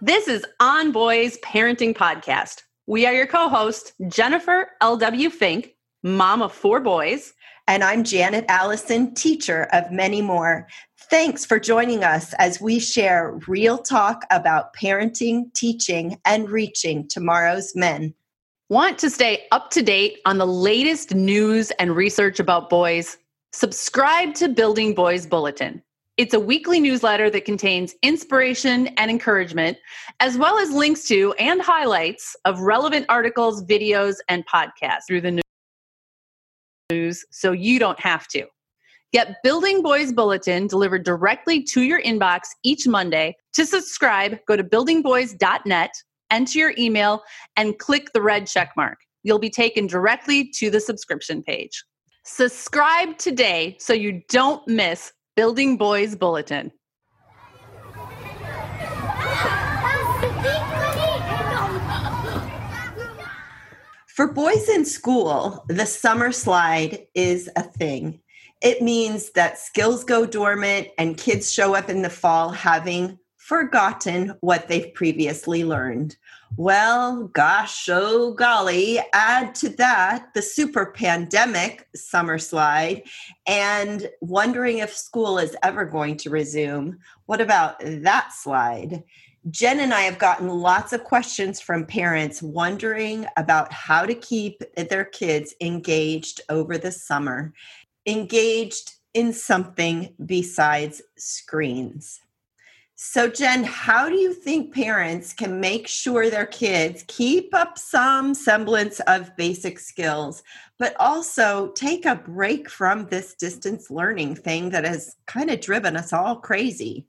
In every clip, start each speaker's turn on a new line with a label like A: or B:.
A: This is On Boys Parenting Podcast. We are your co host, Jennifer L.W. Fink, mom of four boys.
B: And I'm Janet Allison, teacher of many more. Thanks for joining us as we share real talk about parenting, teaching, and reaching tomorrow's men.
A: Want to stay up to date on the latest news and research about boys? Subscribe to Building Boys Bulletin. It's a weekly newsletter that contains inspiration and encouragement, as well as links to and highlights of relevant articles, videos, and podcasts through the news so you don't have to. Get Building Boys Bulletin delivered directly to your inbox each Monday. To subscribe, go to buildingboys.net, enter your email, and click the red check mark. You'll be taken directly to the subscription page. Subscribe today so you don't miss Building Boys Bulletin.
B: For boys in school, the summer slide is a thing. It means that skills go dormant and kids show up in the fall having forgotten what they've previously learned. Well, gosh, oh golly, add to that the super pandemic summer slide and wondering if school is ever going to resume. What about that slide? Jen and I have gotten lots of questions from parents wondering about how to keep their kids engaged over the summer, engaged in something besides screens. So, Jen, how do you think parents can make sure their kids keep up some semblance of basic skills, but also take a break from this distance learning thing that has kind of driven us all crazy?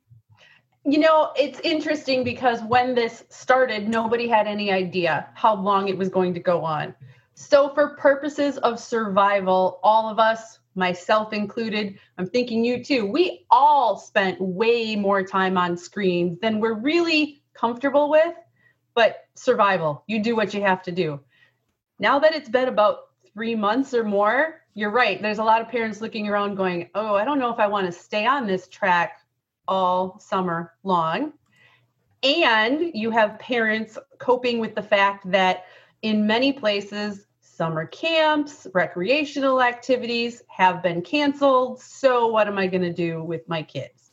C: You know, it's interesting because when this started, nobody had any idea how long it was going to go on. So, for purposes of survival, all of us, myself included, I'm thinking you too, we all spent way more time on screens than we're really comfortable with. But survival, you do what you have to do. Now that it's been about three months or more, you're right. There's a lot of parents looking around going, oh, I don't know if I want to stay on this track all summer long. And you have parents coping with the fact that in many places, summer camps, recreational activities have been canceled. So, what am I going to do with my kids?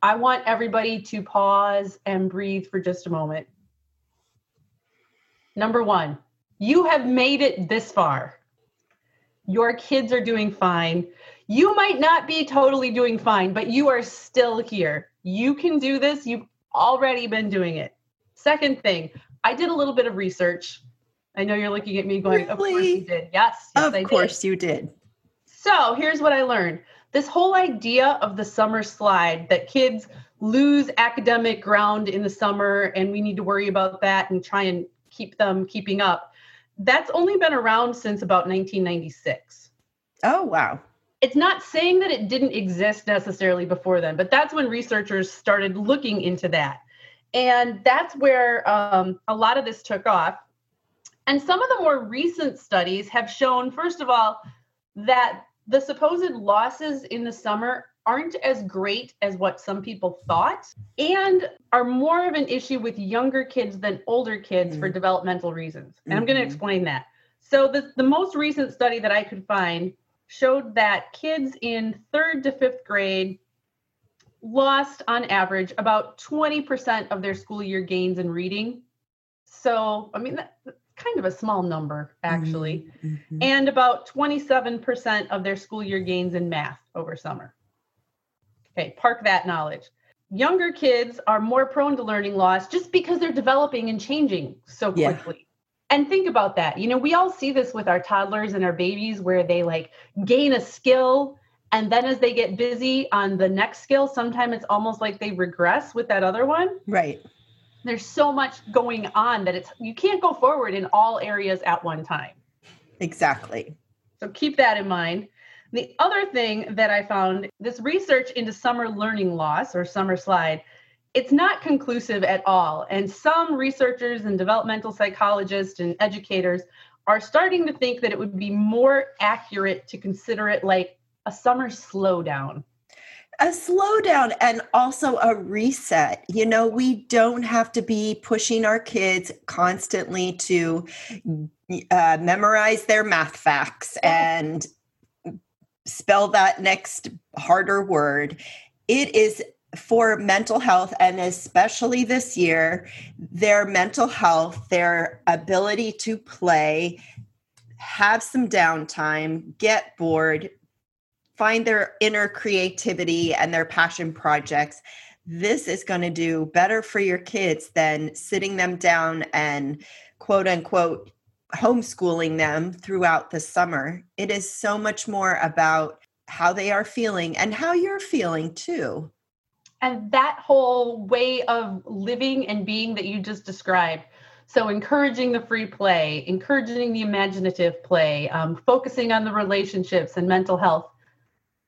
C: I want everybody to pause and breathe for just a moment. Number one, you have made it this far. Your kids are doing fine. You might not be totally doing fine, but you are still here. You can do this. You've already been doing it. Second thing, I did a little bit of research I know you're looking at me going, really? of course you did. Yes. yes
B: of I course did. you did.
C: So here's what I learned. This whole idea of the summer slide that kids lose academic ground in the summer and we need to worry about that and try and keep them keeping up. That's only been around since about 1996.
B: Oh, wow.
C: It's not saying that it didn't exist necessarily before then, but that's when researchers started looking into that. And that's where um, a lot of this took off. And some of the more recent studies have shown, first of all, that the supposed losses in the summer aren't as great as what some people thought and are more of an issue with younger kids than older kids mm-hmm. for developmental reasons. And mm-hmm. I'm going to explain that. So, the, the most recent study that I could find showed that kids in third to fifth grade lost on average about 20% of their school year gains in reading. So, I mean, that's kind of a small number actually, mm-hmm. mm-hmm. and about 27% of their school year gains in math over summer. Okay, park that knowledge. Younger kids are more prone to learning loss just because they're developing and changing so quickly. Yeah. And think about that. You know, we all see this with our toddlers and our babies where they like gain a skill and then as they get busy on the next skill sometimes it's almost like they regress with that other one
B: right
C: there's so much going on that it's you can't go forward in all areas at one time.
B: Exactly.
C: So keep that in mind. The other thing that i found this research into summer learning loss or summer slide it's not conclusive at all. And some researchers and developmental psychologists and educators are starting to think that it would be more accurate to consider it like a summer slowdown
B: a slowdown and also a reset. You know, we don't have to be pushing our kids constantly to uh, memorize their math facts and spell that next harder word. It is for mental health, and especially this year, their mental health, their ability to play, have some downtime, get bored, find their inner creativity and their passion projects this is going to do better for your kids than sitting them down and quote unquote homeschooling them throughout the summer. It is so much more about how they are feeling and how you're feeling too.
C: And that whole way of living and being that you just described. So, encouraging the free play, encouraging the imaginative play, um, focusing on the relationships and mental health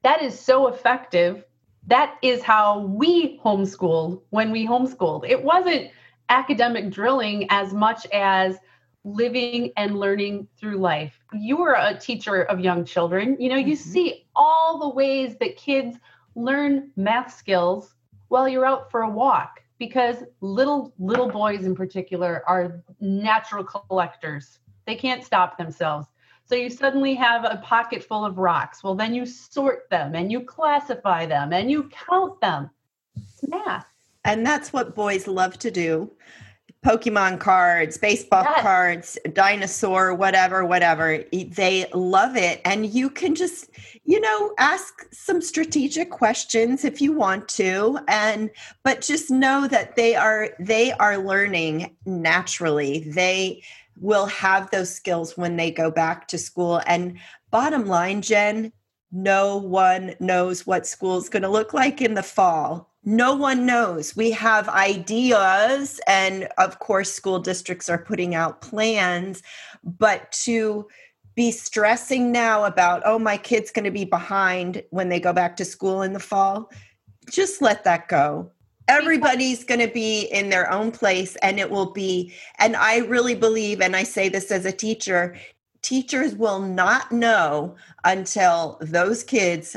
C: that is so effective. That is how we homeschooled when we homeschooled. It wasn't academic drilling as much as living and learning through life. You were a teacher of young children. You know, you mm-hmm. see all the ways that kids learn math skills while you're out for a walk because little little boys in particular are natural collectors. They can't stop themselves. So you suddenly have a pocket full of rocks. Well, then you sort them and you classify them and you count them. It's math.
B: And that's what boys love to do. Pokemon cards, baseball yes. cards, dinosaur, whatever, whatever. They love it. And you can just, you know, ask some strategic questions if you want to. And but just know that they are they are learning naturally. They will have those skills when they go back to school. And bottom line, Jen, no one knows what school is going to look like in the fall. No one knows. We have ideas, and of course, school districts are putting out plans, but to be stressing now about, oh, my kid's going to be behind when they go back to school in the fall, just let that go everybody's going to be in their own place and it will be and i really believe and i say this as a teacher teachers will not know until those kids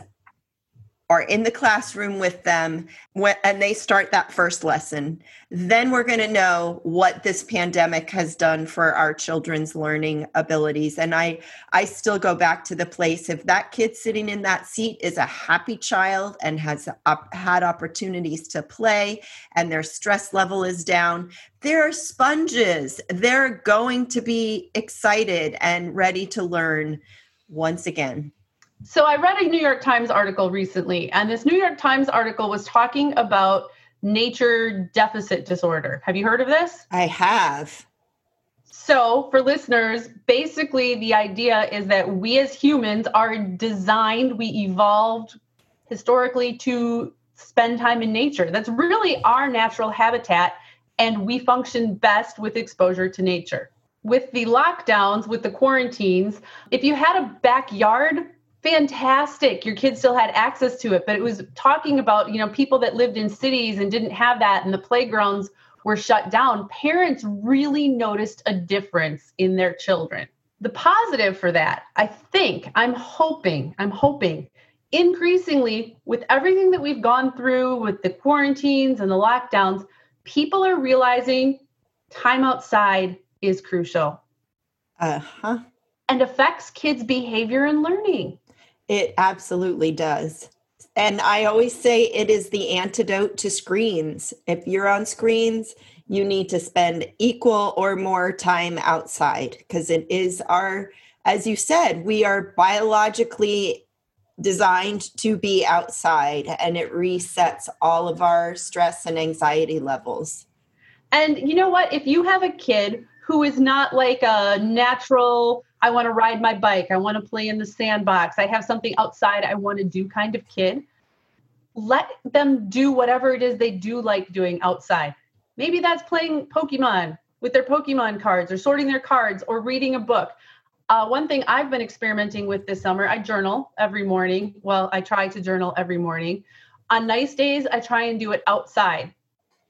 B: are in the classroom with them when, and they start that first lesson, then we're going to know what this pandemic has done for our children's learning abilities. And I, I still go back to the place if that kid sitting in that seat is a happy child and has op- had opportunities to play and their stress level is down, they're sponges. They're going to be excited and ready to learn once again.
C: So I read a New York Times article recently, and this New York Times article was talking about nature deficit disorder. Have you heard of this?
B: I have.
C: So, for listeners, basically the idea is that we as humans are designed, we evolved historically to spend time in nature. That's really our natural habitat, and we function best with exposure to nature. With the lockdowns, with the quarantines, if you had a backyard, fantastic your kids still had access to it but it was talking about you know people that lived in cities and didn't have that and the playgrounds were shut down parents really noticed a difference in their children the positive for that, I think, I'm hoping, I'm hoping increasingly with everything that we've gone through with the quarantines and the lockdowns, people are realizing time outside is crucial.
B: Uh huh.
C: And affects kids' behavior and learning.
B: It absolutely does. And I always say it is the antidote to screens. If you're on screens, you need to spend equal or more time outside because it is our, as you said, we are biologically designed to be outside and it resets all of our stress and anxiety levels.
C: And you know what? If you have a kid who is not like a natural, I want to ride my bike, I want to play in the sandbox, I have something outside I want to do kind of kid, let them do whatever it is they do like doing outside. Maybe that's playing Pokemon with their Pokemon cards or sorting their cards or reading a book. Uh, one thing I've been experimenting with this summer, I journal every morning. Well, I try to journal every morning. On nice days, I try and do it outside.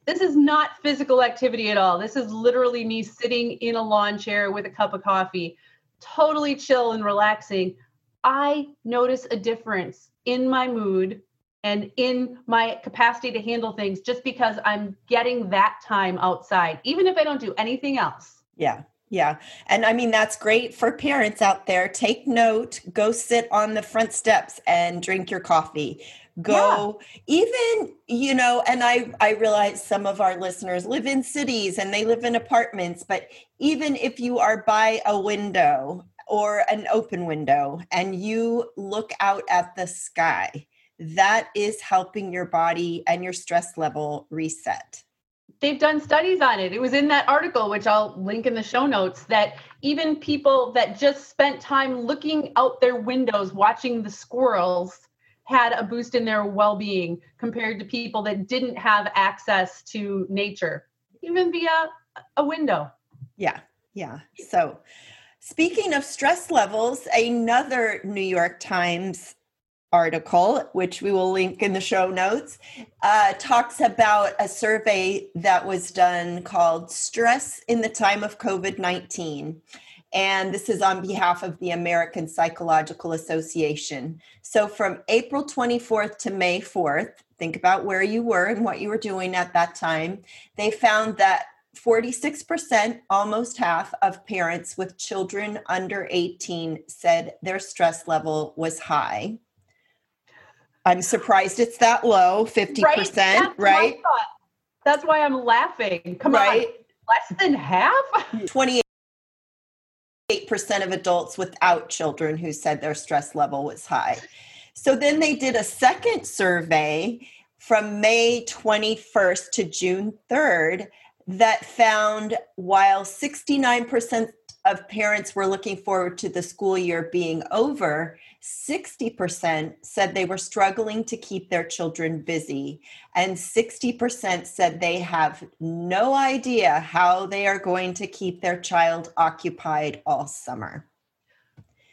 C: This is not physical activity at all. This is literally me sitting in a lawn chair with a cup of coffee, totally chill and relaxing. I notice a difference in my mood and in my capacity to handle things just because I'm getting that time outside, even if I don't do anything else.
B: Yeah. Yeah. And I mean, that's great for parents out there. Take note, go sit on the front steps and drink your coffee. Go yeah. even, you know, and I I realize some of our listeners live in cities and they live in apartments, but even if you are by a window or an open window and you look out at the sky, that is helping your body and your stress level reset.
C: They've done studies on it. It was in that article, which I'll link in the show notes, that even people that just spent time looking out their windows watching the squirrels had a boost in their well being compared to people that didn't have access to nature, even via a window.
B: Yeah, yeah. So, speaking of stress levels, another New York Times article, which we will link in the show notes, uh, talks about a survey that was done called Stress in the Time of COVID 19. And this is on behalf of the American Psychological Association. So from April 24th to May 4th, think about where you were and what you were doing at that time. They found that 46%, almost half of parents with children under 18 said their stress level was high. I'm surprised it's that low, 50%, right? That's right?
C: That's why I'm laughing. Come right? on. Less than half?
B: 28% of adults without children who said their stress level was high. So then they did a second survey from May 21st to June 3rd that found while 69% of parents were looking forward to the school year being over, 60% said they were struggling to keep their children busy, and 60% said they have no idea how they are going to keep their child occupied all summer.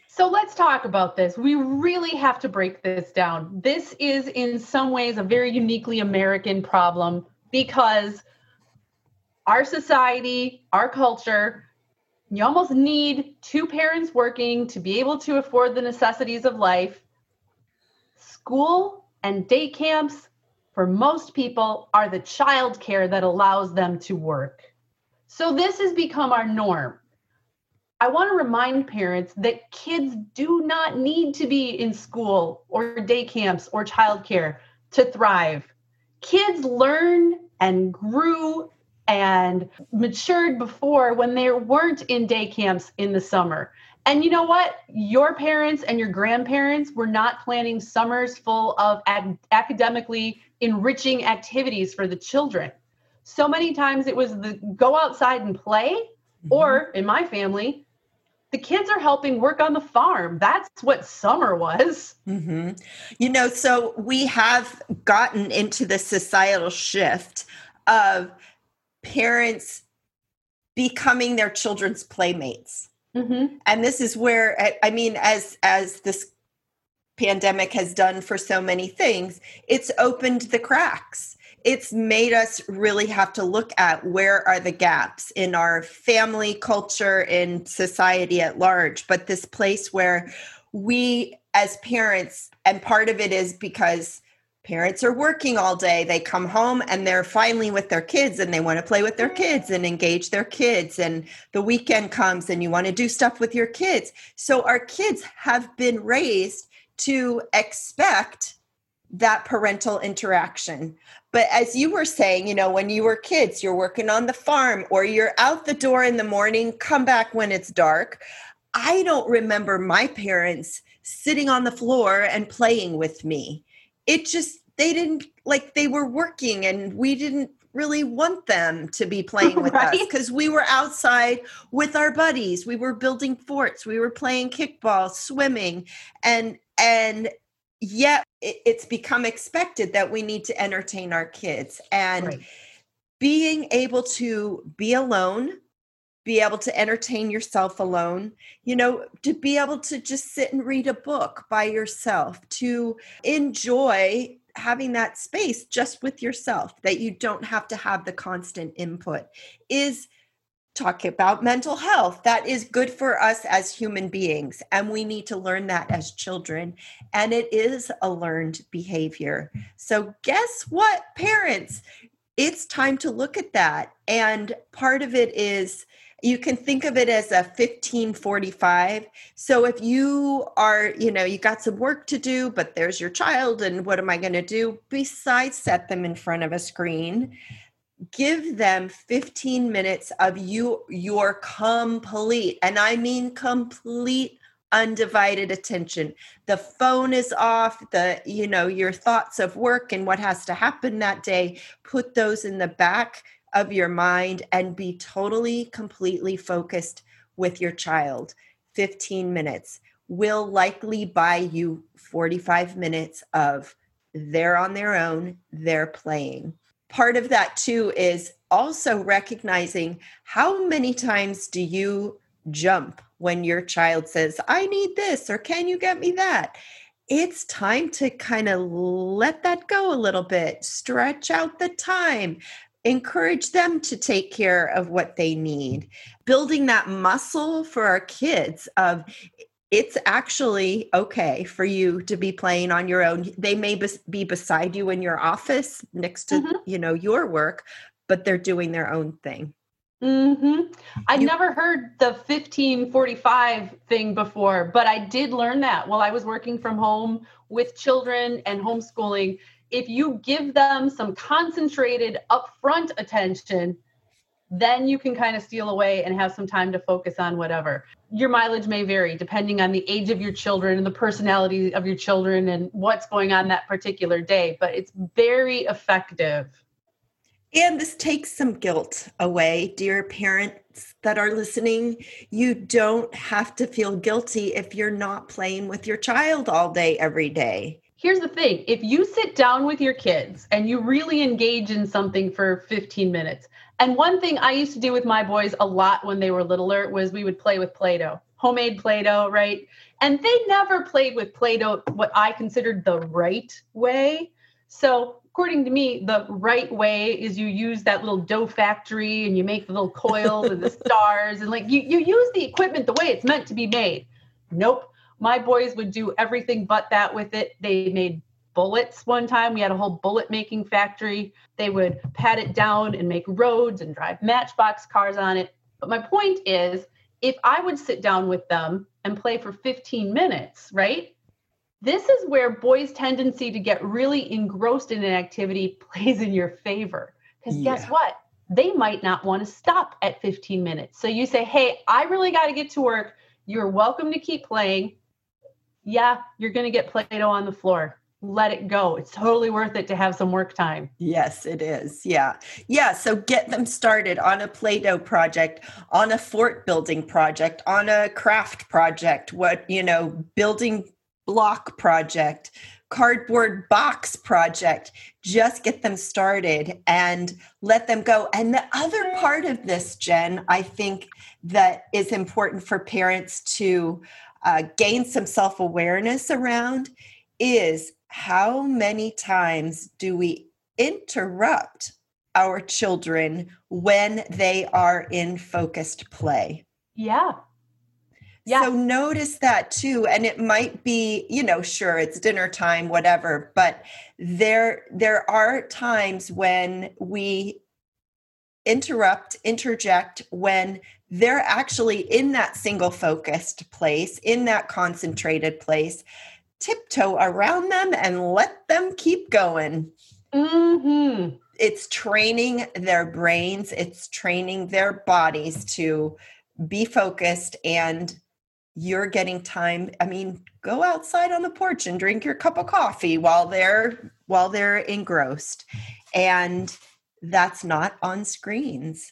C: So let's talk about this. We really have to break this down. This is, in some ways, a very uniquely American problem because our society, our culture, you almost need two parents working to be able to afford the necessities of life. School and day camps, for most people, are the childcare that allows them to work. So this has become our norm. I want to remind parents that kids do not need to be in school or day camps or childcare to thrive. Kids learn and grew and matured before when they weren't in day camps in the summer. And you know what? Your parents and your grandparents were not planning summers full of ad- academically enriching activities for the children. So many times it was the go outside and play, mm-hmm. or in my family, the kids are helping work on the farm. That's what summer was.
B: Mm-hmm. You know, so we have gotten into the societal shift of parents becoming their children's playmates. Mm-hmm. And this is where I mean, as as this pandemic has done for so many things, it's opened the cracks. it's made us really have to look at where are the gaps in our family culture in society at large but this place where we as parents and part of it is because parents are working all day they come home and they're finally with their kids and they want to play with their kids and engage their kids and the weekend comes and you want to do stuff with your kids. So our kids have been raised to expect that parental interaction. But as you were saying you know when you were kids you're working on the farm or you're out the door in the morning come back when it's dark. I don't remember my parents sitting on the floor and playing with me it just they didn't like they were working and we didn't really want them to be playing with right? us because we were outside with our buddies we were building forts we were playing kickball swimming and and yet it's become expected that we need to entertain our kids and right. being able to be alone be able to entertain yourself alone, you know, to be able to just sit and read a book by yourself, to enjoy having that space just with yourself that you don't have to have the constant input is talk about mental health. That is good for us as human beings and we need to learn that as children and it is a learned behavior. So guess what parents? It's time to look at that and part of it is you can think of it as a 1545 so if you are you know you got some work to do but there's your child and what am i going to do? Besides set them in front of a screen give them 15 minutes of you your complete and i mean complete undivided attention. The phone is off the you know your thoughts of work and what has to happen that day put those in the back of your mind and be totally, completely focused with your child. 15 minutes will likely buy you 45 minutes of they're on their own, they're playing. Part of that too is also recognizing how many times do you jump when your child says, I need this, or can you get me that? It's time to kind of let that go a little bit, stretch out the time, encourage them to take care of what they need. Building that muscle for our kids of it's actually okay for you to be playing on your own. They may be beside you in your office next to mm-hmm. you know your work but they're doing their own thing.
C: Hmm I you, never heard the 1545 thing before, but I did learn that while I was working from home with children and homeschooling if you give them some concentrated upfront attention, then you can kind of steal away and have some time to focus on whatever. Your mileage may vary depending on the age of your children and the personality of your children and what's going on that particular day, but it's very effective.
B: And this takes some guilt away, dear parents that are listening. You don't have to feel guilty if you're not playing with your child all day, every day
C: here's the thing. If you sit down with your kids and you really engage in something for 15 minutes and one thing i used to do with my boys a lot when they were littler was we would play with play-doh homemade play-doh right? And they never played with play-doh what i considered the right way. So according to me the right way is you use that little dough factory and you make the little coils and the stars and like you, you use the equipment the way it's meant to be made. Nope my boys would do everything but that with it. They made bullets one time. We had a whole bullet making factory. They would pat it down and make roads and drive matchbox cars on it. But my point is, if I would sit down with them and play for 15 minutes, right? This is where boys' tendency to get really engrossed in an activity plays in your favor. Because yeah. guess what? They might not want to stop at 15 minutes. So you say, hey, I really got to get to work. You're welcome to keep playing yeah, you're going to get Play Doh on the floor. Let it go. It's totally worth it to have some work time.
B: Yes, it is. Yeah. Yeah. So get them started on a Play Doh project, on a fort building project, on a craft project, what, you know, building block project, cardboard box project. Just get them started and let them go. And the other part of this, Jen, I think that is important for parents to uh, gain some self awareness around is how many times do we interrupt our children when they are in focused play.
D: Yeah. Yeah.
B: So notice that too. And it might be, you know, sure, it's dinner time, whatever, but there there are times when we interrupt, interject when they're actually in that single focused place, in that concentrated place. Tiptoe around them and let them keep going.
D: Mm-hmm.
B: It's training their brains, it's training their bodies to be focused and you're getting time i mean go outside on the porch and drink your cup of coffee while they're while they're engrossed and that's not on screens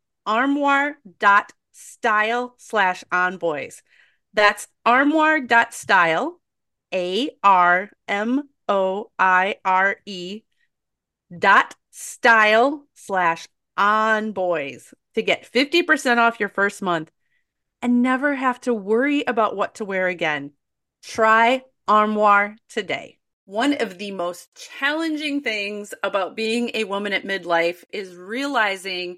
C: armoire.style slash onboys. That's armoire.style, A R M O I R E dot style slash onboys to get 50% off your first month and never have to worry about what to wear again. Try Armoire today. One of the most challenging things about being a woman at midlife is realizing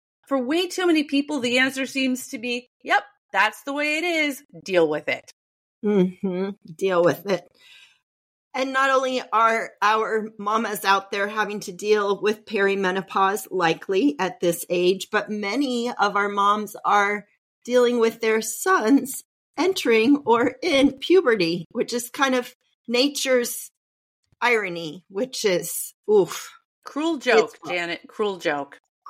C: for way too many people, the answer seems to be, yep, that's the way it is. Deal with it.
B: Mm-hmm. Deal with it. And not only are our mamas out there having to deal with perimenopause, likely at this age, but many of our moms are dealing with their sons entering or in puberty, which is kind of nature's irony, which is oof.
C: Cruel joke, Janet. Cruel joke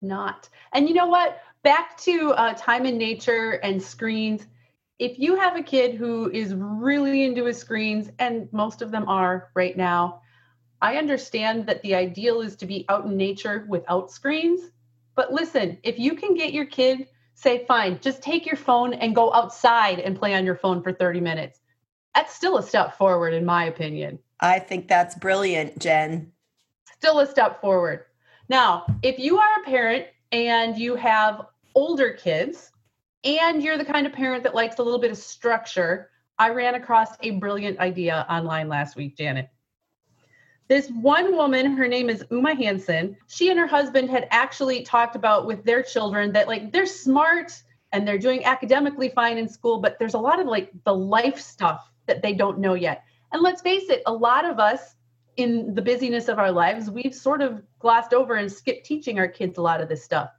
D: Not. And you know what? Back to uh, time in nature and screens. If you have a kid who is really into his screens, and most of them are right now, I understand that the ideal is to be out in nature without screens. But listen, if you can get your kid
C: say, fine, just take your phone and go outside and play on your phone for 30 minutes. That's still a step forward, in my opinion.
B: I think that's brilliant, Jen.
C: Still a step forward. Now, if you are a parent and you have older kids and you're the kind of parent that likes a little bit of structure, I ran across a brilliant idea online last week, Janet. This one woman, her name is Uma Hansen, she and her husband had actually talked about with their children that like they're smart and they're doing academically fine in school, but there's a lot of like the life stuff that they don't know yet. And let's face it, a lot of us in the busyness of our lives, we've sort of glossed over and skipped teaching our kids a lot of this stuff.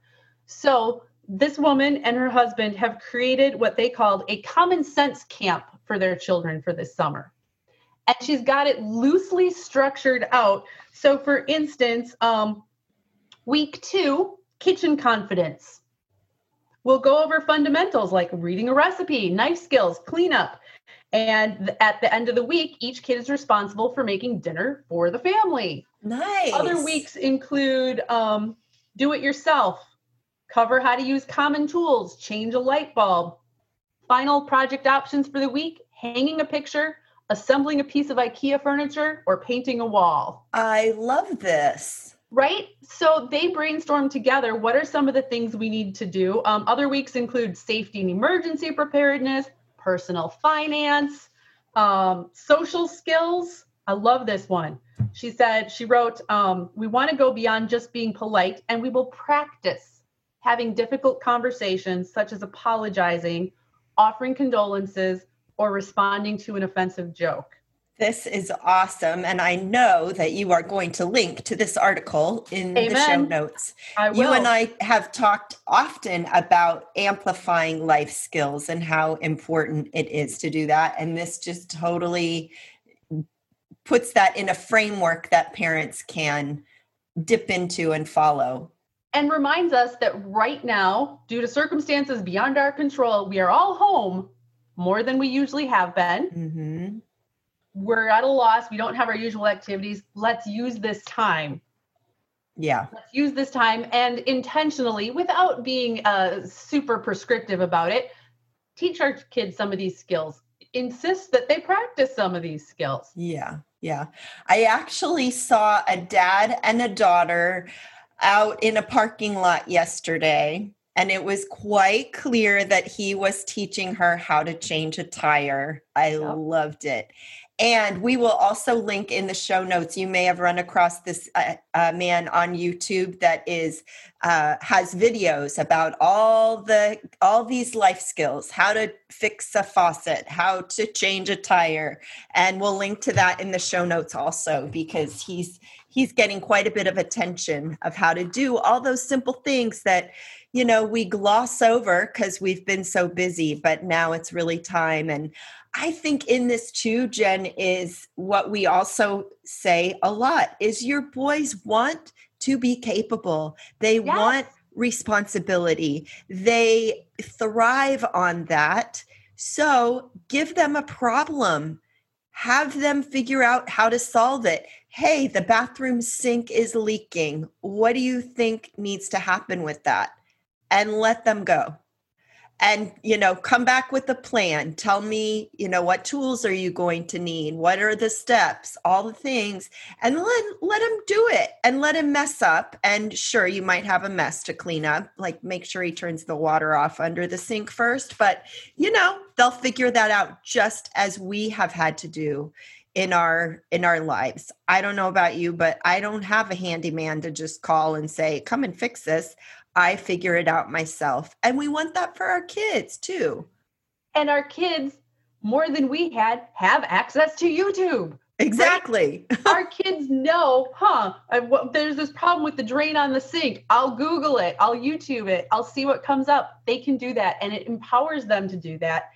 C: So, this woman and her husband have created what they called a common sense camp for their children for this summer and she's got it loosely structured out. So, for instance, um, week two, kitchen confidence. We'll go over fundamentals like reading a recipe, knife skills, cleanup. And at the end of the week, each kid is responsible for making dinner for the family.
B: Nice.
C: Other weeks include um, do it yourself, cover how to use common tools, change a light bulb. Final project options for the week hanging a picture, assembling a piece of IKEA furniture, or painting a wall.
B: I love this.
C: Right? So they brainstorm together what are some of the things we need to do. Um, other weeks include safety and emergency preparedness, personal finance, um, social skills. I love this one. She said, she wrote, um, We want to go beyond just being polite and we will practice having difficult conversations, such as apologizing, offering condolences, or responding to an offensive joke.
B: This is awesome. And I know that you are going to link to this article in
C: Amen.
B: the show notes. You and I have talked often about amplifying life skills and how important it is to do that. And this just totally puts that in a framework that parents can dip into and follow.
C: and reminds us that right now, due to circumstances beyond our control, we are all home more than we usually have been.
B: hmm
C: We're at a loss. We don't have our usual activities. Let's use this time.
B: Yeah.
C: Let's use this time and intentionally, without being uh, super prescriptive about it, teach our kids some of these skills. Insist that they practice some of these skills.
B: Yeah, yeah. I actually saw a dad and a daughter out in a parking lot yesterday, and it was quite clear that he was teaching her how to change a tire. I
C: Yep.
B: loved it. And we will also link in the show notes. You may have run across this uh, uh, man on YouTube that is uh, has videos about all the all these life skills, how to fix a faucet, how to change a tire, and we'll link to that in the show notes also because he's he's getting quite a bit of attention of how to do all those simple things that you know we gloss over because we've been so busy but now it's really time and i think in this too jen is what we also say a lot is your boys want to be capable they
C: Yes.
B: want responsibility they thrive on that so give them a problem have them figure out how to solve it. Hey, the bathroom sink is leaking. What do you think needs to happen with that? And let them go. And, you know, come back with a plan. Tell me, you know, what tools are you going to need? What are the steps? All the things. And let, let him do it and let him mess up. And sure, you might have a mess to clean up. Like make sure he turns the water off under the sink first. But, you know, they'll figure that out just as we have had to do in our in our lives. I don't know about you, but I don't have a handyman to just call and say, "Come and fix this." I figure it out myself. And we want that for our kids too.
C: And our kids, more than we had, have access to YouTube.
B: Exactly.
C: our kids know, huh? I, there's this problem with the drain on the sink. I'll Google it. I'll YouTube it. I'll see what comes up. They can do that, and it empowers them to do that.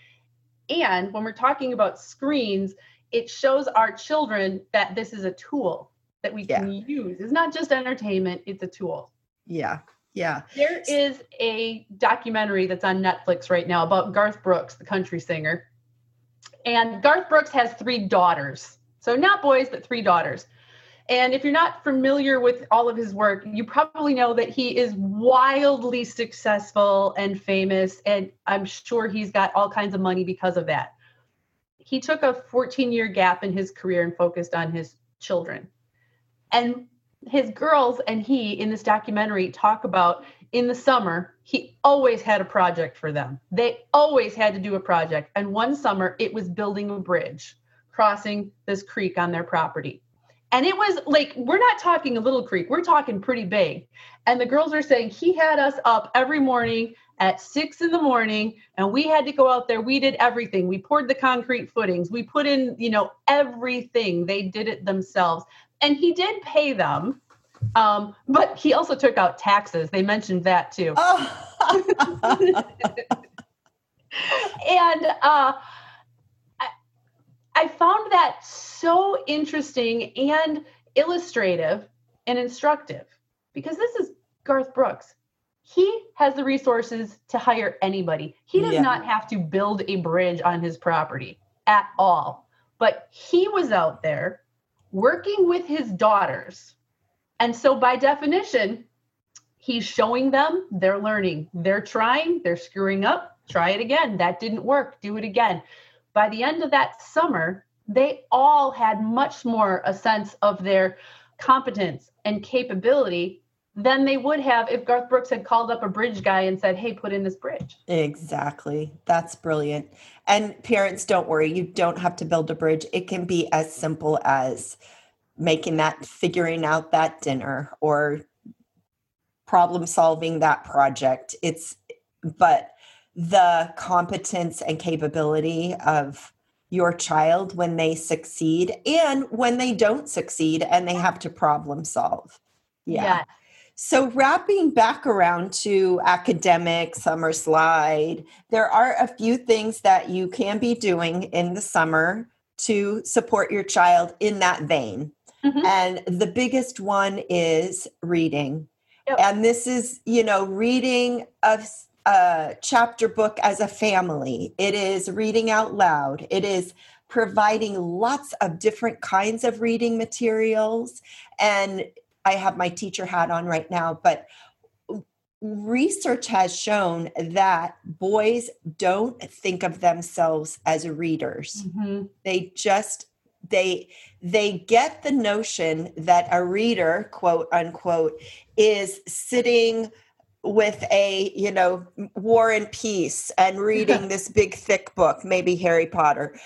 C: And when we're talking about screens, it shows our children that this is a tool that we can use. It's not just entertainment; it's a tool.
B: yeah. Yeah.
C: There is a documentary that's on Netflix right now about Garth Brooks, the country singer. And Garth Brooks has three daughters. So not boys, but three daughters. And if you're not familiar with all of his work, you probably know that he is wildly successful and famous. And I'm sure he's got all kinds of money because of that. He took a 14 year gap in his career and focused on his children. And his girls and he in this documentary talk about in the summer, he always had a project for them. They always had to do a project. And one summer, it was building a bridge crossing this creek on their property. And it was like, we're not talking a little creek, we're talking pretty big. And the girls are saying he had us up every morning at six in the morning and we had to go out there. We did everything. We poured the concrete footings, we put in, you know, everything. They did it themselves. And he did pay them. Um, but he also took out taxes. They mentioned that too. Oh. and uh, I found that so interesting and illustrative and instructive because this is Garth Brooks. He has the resources to hire anybody. He does yeah. not have to build a bridge on his property at all. But he was out there working with his daughters. And so, by definition, he's showing them they're learning, they're trying, they're screwing up, try it again. That didn't work, do it again by the end of that summer, they all had much more a sense of their competence and capability than they would have if Garth Brooks had called up a bridge guy and said, Hey, put in this bridge.
B: Exactly. That's brilliant. And parents, don't worry, you don't have to build a bridge. It can be as simple as making that, figuring out that dinner or problem solving that project. It's, but the competence and capability of your child when they succeed and when they don't succeed and they have to problem solve. Yeah. yeah. So, wrapping back around to academic summer slide, there are a few things that you can be doing in the summer to support your child in that vein. Mm-hmm. And the biggest one is reading. Yep. And this is, you know, reading of a chapter book as a family. It is reading out loud. It is providing lots of different kinds of reading materials. And I have my teacher hat on right now, but research has shown that boys don't think of themselves as readers. Mm-hmm. They just they they get the notion that a reader quote unquote is sitting with a you know war and peace and reading this big thick book maybe harry potter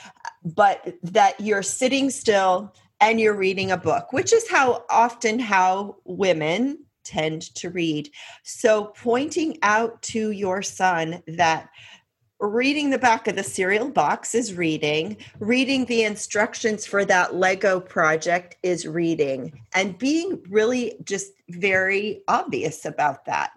B: but that you're sitting still and you're reading a book which is how often how women tend to read so pointing out to your son that reading the back of the cereal box is reading reading the instructions for that lego project is reading and being really just very obvious about that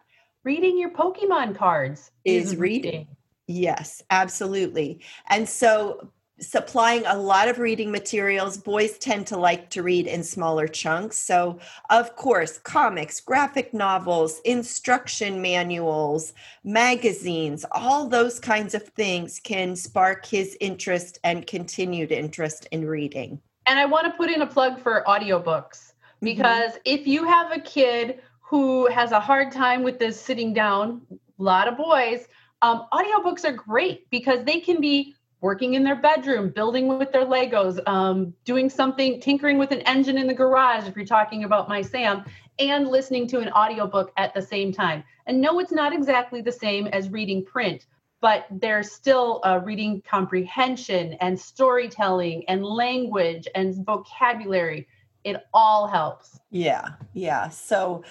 C: reading your Pokemon cards
B: is, is reading. reading. Yes, absolutely. And so supplying a lot of reading materials. Boys tend to like to read in smaller chunks. So, of course, comics, graphic novels, instruction manuals, magazines, all those kinds of things can spark his interest and continued interest in reading.
C: And I want to put in a plug for audiobooks mm-hmm. because mm-hmm. if you have a kid who has a hard time with this sitting down, a lot of boys, um, audiobooks are great because they can be working in their bedroom, building with their Legos, um, doing something, tinkering with an engine in the garage, if you're talking about my Sam, and listening to an audiobook at the same time. And no, it's not exactly the same as reading print, but there's still uh, reading comprehension and storytelling and language and vocabulary. It all helps.
B: Yeah, yeah. So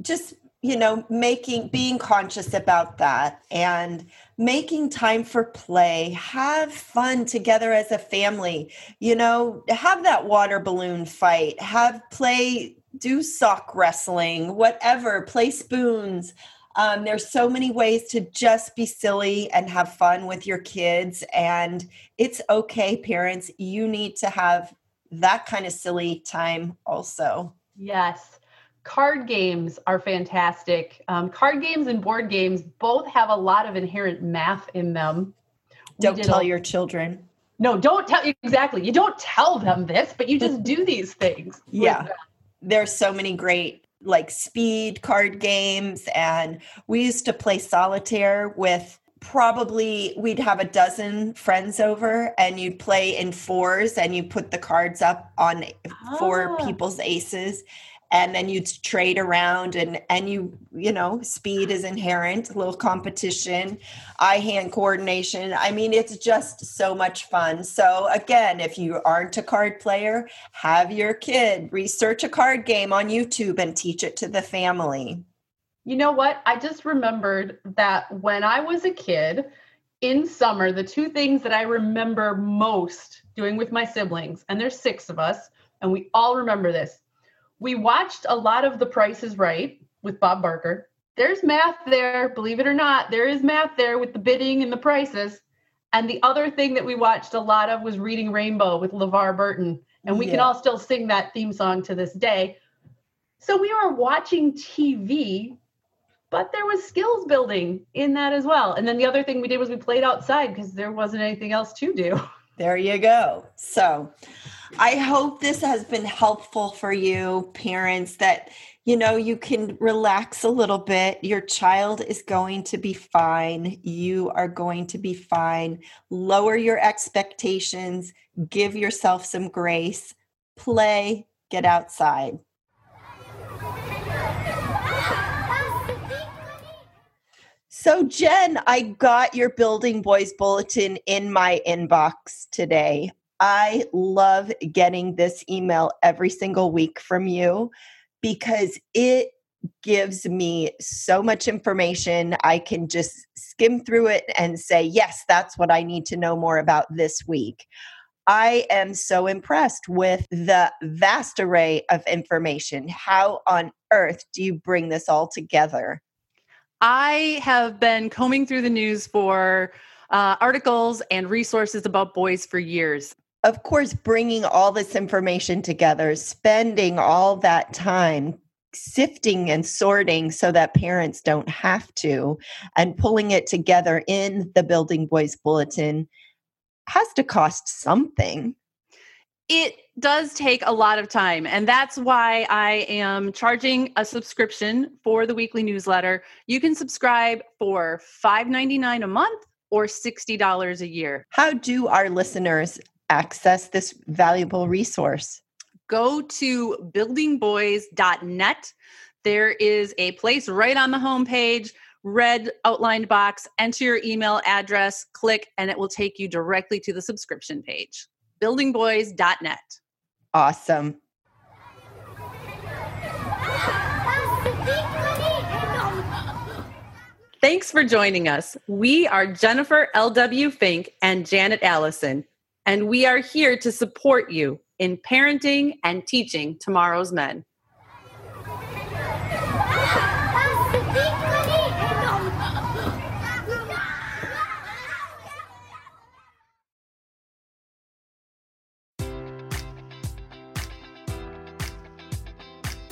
B: just you know making being conscious about that and making time for play. Have fun together as a family you know have that water balloon fight have play do sock wrestling whatever play spoons. Um, there's so many ways to just be silly and have fun with your kids and it's okay parents. You need to have that kind of silly time also.
C: Yes card games are fantastic. Um, card games and board games both have a lot of inherent math in them.
B: Don't tell a, your children.
C: No, don't tell exactly. You don't tell them this, but you just do these things.
B: Yeah. there's so many great like speed card games and we used to play solitaire with probably we'd have a dozen friends over and you'd play in fours and you put the cards up on four
C: Ah.
B: people's aces and then you'd trade around and and you you know speed is inherent a little competition eye hand coordination i mean it's just so much fun so again if you aren't a card player have your kid research a card game on youtube and teach it to the family
C: You know what? I just remembered that when I was a kid in summer, the two things that I remember most doing with my siblings, and there's six of us, and we all remember this. We watched a lot of The Price is Right with Bob Barker. There's math there, believe it or not. There is math there with the bidding and the prices. And the other thing that we watched a lot of was Reading Rainbow with LeVar Burton. And we can all still sing that theme song to this day. So we were watching TV but there was skills building in that as well. And then the other thing we did was we played outside because there wasn't anything else to do.
B: There you go. So I hope this has been helpful for you, parents, that you know you can relax a little bit. Your child is going to be fine. You are going to be fine. Lower your expectations, give yourself some grace, play, get outside. So, Jen, I got your Building Boys Bulletin in my inbox today. I love getting this email every single week from you because it gives me so much information. I can just skim through it and say, yes, that's what I need to know more about this week. I am so impressed with the vast array of information. How on earth do you bring this all together?
A: I have been combing through the news for uh, articles and resources about boys for years.
B: of course, bringing all this information together, spending all that time sifting and sorting so that parents don't have to, and pulling it together in the Building Boys Bulletin has to cost something.
A: It does take a lot of time, and that's why I am charging a subscription for the weekly newsletter. You can subscribe for $5.99 a month or $60 a year.
B: How do our listeners access this valuable resource?
A: go to buildingboys.net. There is a place right on the homepage, red outlined box. Enter your email address, click, and it will take you directly to the subscription page. Buildingboys.net.
B: Awesome.
A: Thanks for joining us. We are Jennifer L.W. Fink and Janet Allison, and we are here to support you in parenting and teaching tomorrow's men.